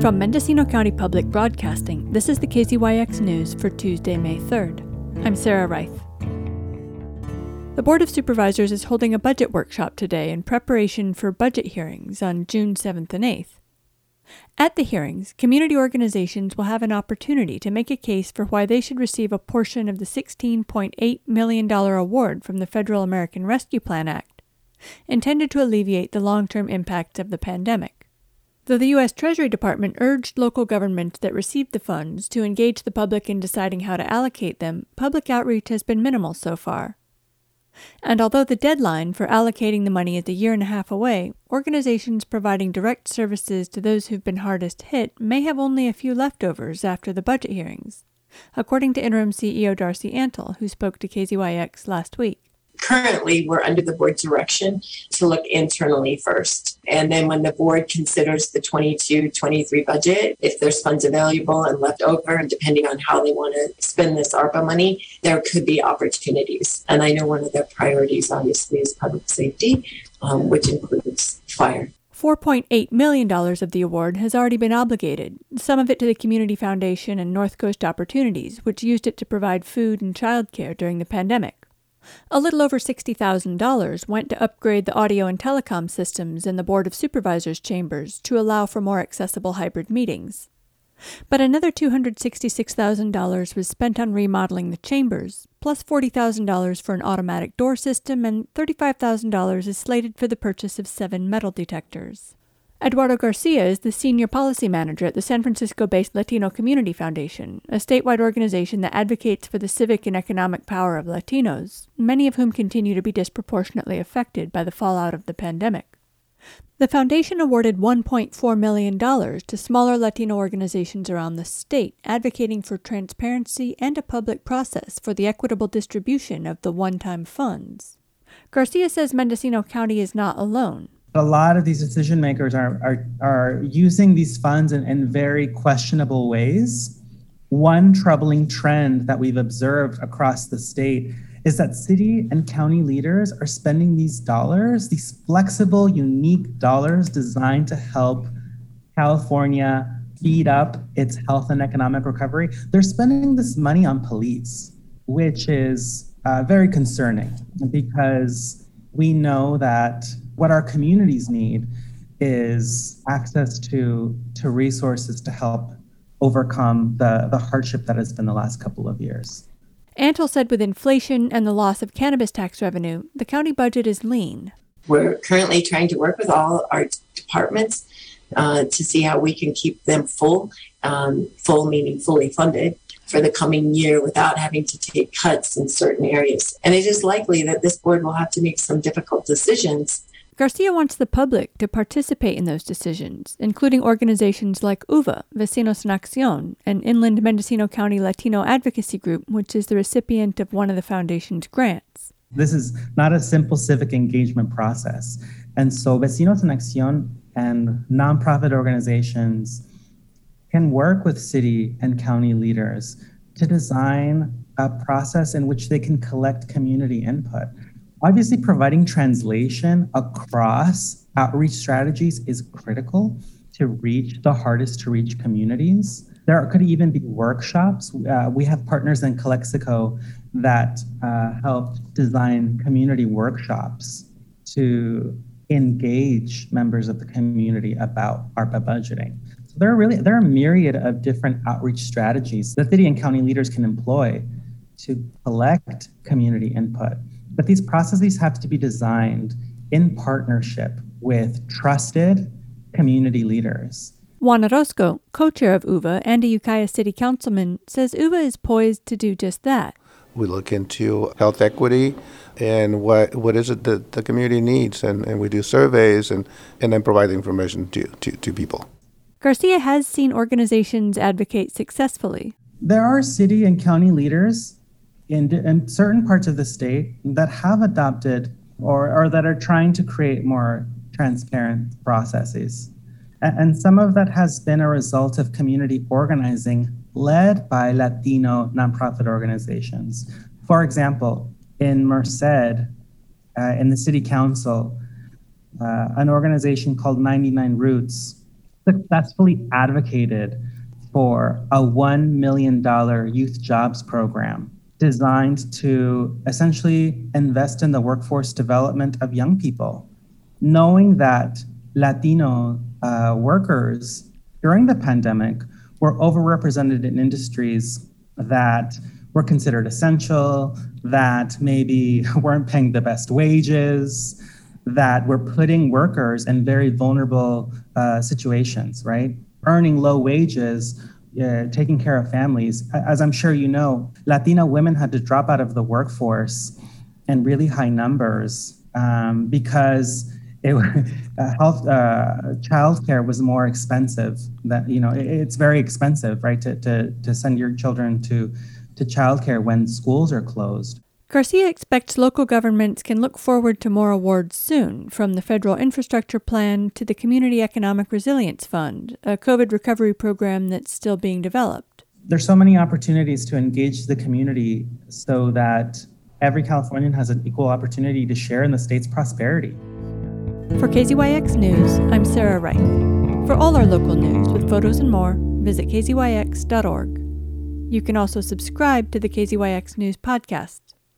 From Mendocino County Public Broadcasting, this is the KZYX News for Tuesday, May 3rd. I'm Sarah Reith. The Board of Supervisors is holding a budget workshop today in preparation for budget hearings on June 7th and 8th. At the hearings, community organizations will have an opportunity to make a case for why they should receive a portion of the $16.8 million award from the Federal American Rescue Plan Act, intended to alleviate the long term impacts of the pandemic. Though the U.S. Treasury Department urged local governments that received the funds to engage the public in deciding how to allocate them, public outreach has been minimal so far. And although the deadline for allocating the money is a year and a half away, organizations providing direct services to those who've been hardest hit may have only a few leftovers after the budget hearings, according to interim CEO Darcie Antle, who spoke to KZYX last week currently we're under the board's direction to look internally first. And then when the board considers the 22 23 budget, if there's funds available and left over, and depending on how they want to spend this ARPA money, there could be opportunities. And I know one of their priorities, obviously, is public safety, um, which includes fire. $4.8 million of the award has already been obligated, some of it to the Community Foundation and North Coast Opportunities, which used it to provide food and childcare during the pandemic. A little over $60,000 went to upgrade the audio and telecom systems in the Board of Supervisors chambers to allow for more accessible hybrid meetings. But another $266,000 was spent on remodeling the chambers, plus $40,000 for an automatic door system, and $35,000 is slated for the purchase of seven metal detectors. Eduardo Garcia is the senior policy manager at the San Francisco based Latino Community Foundation, a statewide organization that advocates for the civic and economic power of Latinos, many of whom continue to be disproportionately affected by the fallout of the pandemic. The foundation awarded $1.4 million to smaller Latino organizations around the state, advocating for transparency and a public process for the equitable distribution of the one time funds. Garcia says Mendocino County is not alone a lot of these decision makers are, are, are using these funds in, in very questionable ways. One troubling trend that we've observed across the state is that city and county leaders are spending these dollars, these flexible, unique dollars designed to help California speed up its health and economic recovery. They're spending this money on police, which is uh, very concerning because we know that what our communities need is access to to resources to help overcome the, the hardship that has been the last couple of years. Antle said with inflation and the loss of cannabis tax revenue, the county budget is lean. We're currently trying to work with all our departments uh, to see how we can keep them full, um, full meaning fully funded for the coming year without having to take cuts in certain areas. And it is likely that this board will have to make some difficult decisions Garcia wants the public to participate in those decisions, including organizations like UVA, Vecinos en Acción, an inland Mendocino County Latino advocacy group, which is the recipient of one of the foundation's grants. This is not a simple civic engagement process. And so Vecinos en Acción and nonprofit organizations can work with city and county leaders to design a process in which they can collect community input. Obviously, providing translation across outreach strategies is critical to reach the hardest to reach communities. There could even be workshops. Uh, we have partners in Calexico that uh, helped design community workshops to engage members of the community about ARPA budgeting. So there are really there are a myriad of different outreach strategies that city and county leaders can employ to collect community input. But these processes have to be designed in partnership with trusted community leaders. Juan Orozco, co-chair of UVA and a Ukiah city councilman, says UVA is poised to do just that. We look into health equity and what what is it that the community needs and, and we do surveys and, and then provide the information to, to, to people. Garcia has seen organizations advocate successfully. There are city and county leaders in, in certain parts of the state that have adopted or, or that are trying to create more transparent processes. And, some of that has been a result of community organizing led by Latino nonprofit organizations. For example, in Merced, uh, in the city council, uh, an organization called 99 Rootz successfully advocated for a $1 million youth jobs program designed to essentially invest in the workforce development of young people, knowing that Latino uh, workers during the pandemic were overrepresented in industries that were considered essential, that maybe weren't paying the best wages, that were putting workers in very vulnerable uh, situations, right? Earning low wages, uh, taking care of families. As I'm sure you know, Latina women had to drop out of the workforce in really high numbers um, because it, uh, health uh, childcare was more expensive. That you know, it, it's very expensive, right? To, to to send your children to to childcare when schools are closed. Garcia expects local governments can look forward to more awards soon, from the Federal Infrastructure Plan to the Community Economic Resilience Fund, a COVID recovery program that's still being developed. There's so many opportunities to engage the community so that every Californian has an equal opportunity to share in the state's prosperity. For KZYX News, I'm Sarah Reith. For all our local news with photos and more, visit kzyx.org. You can also subscribe to the KZYX News podcast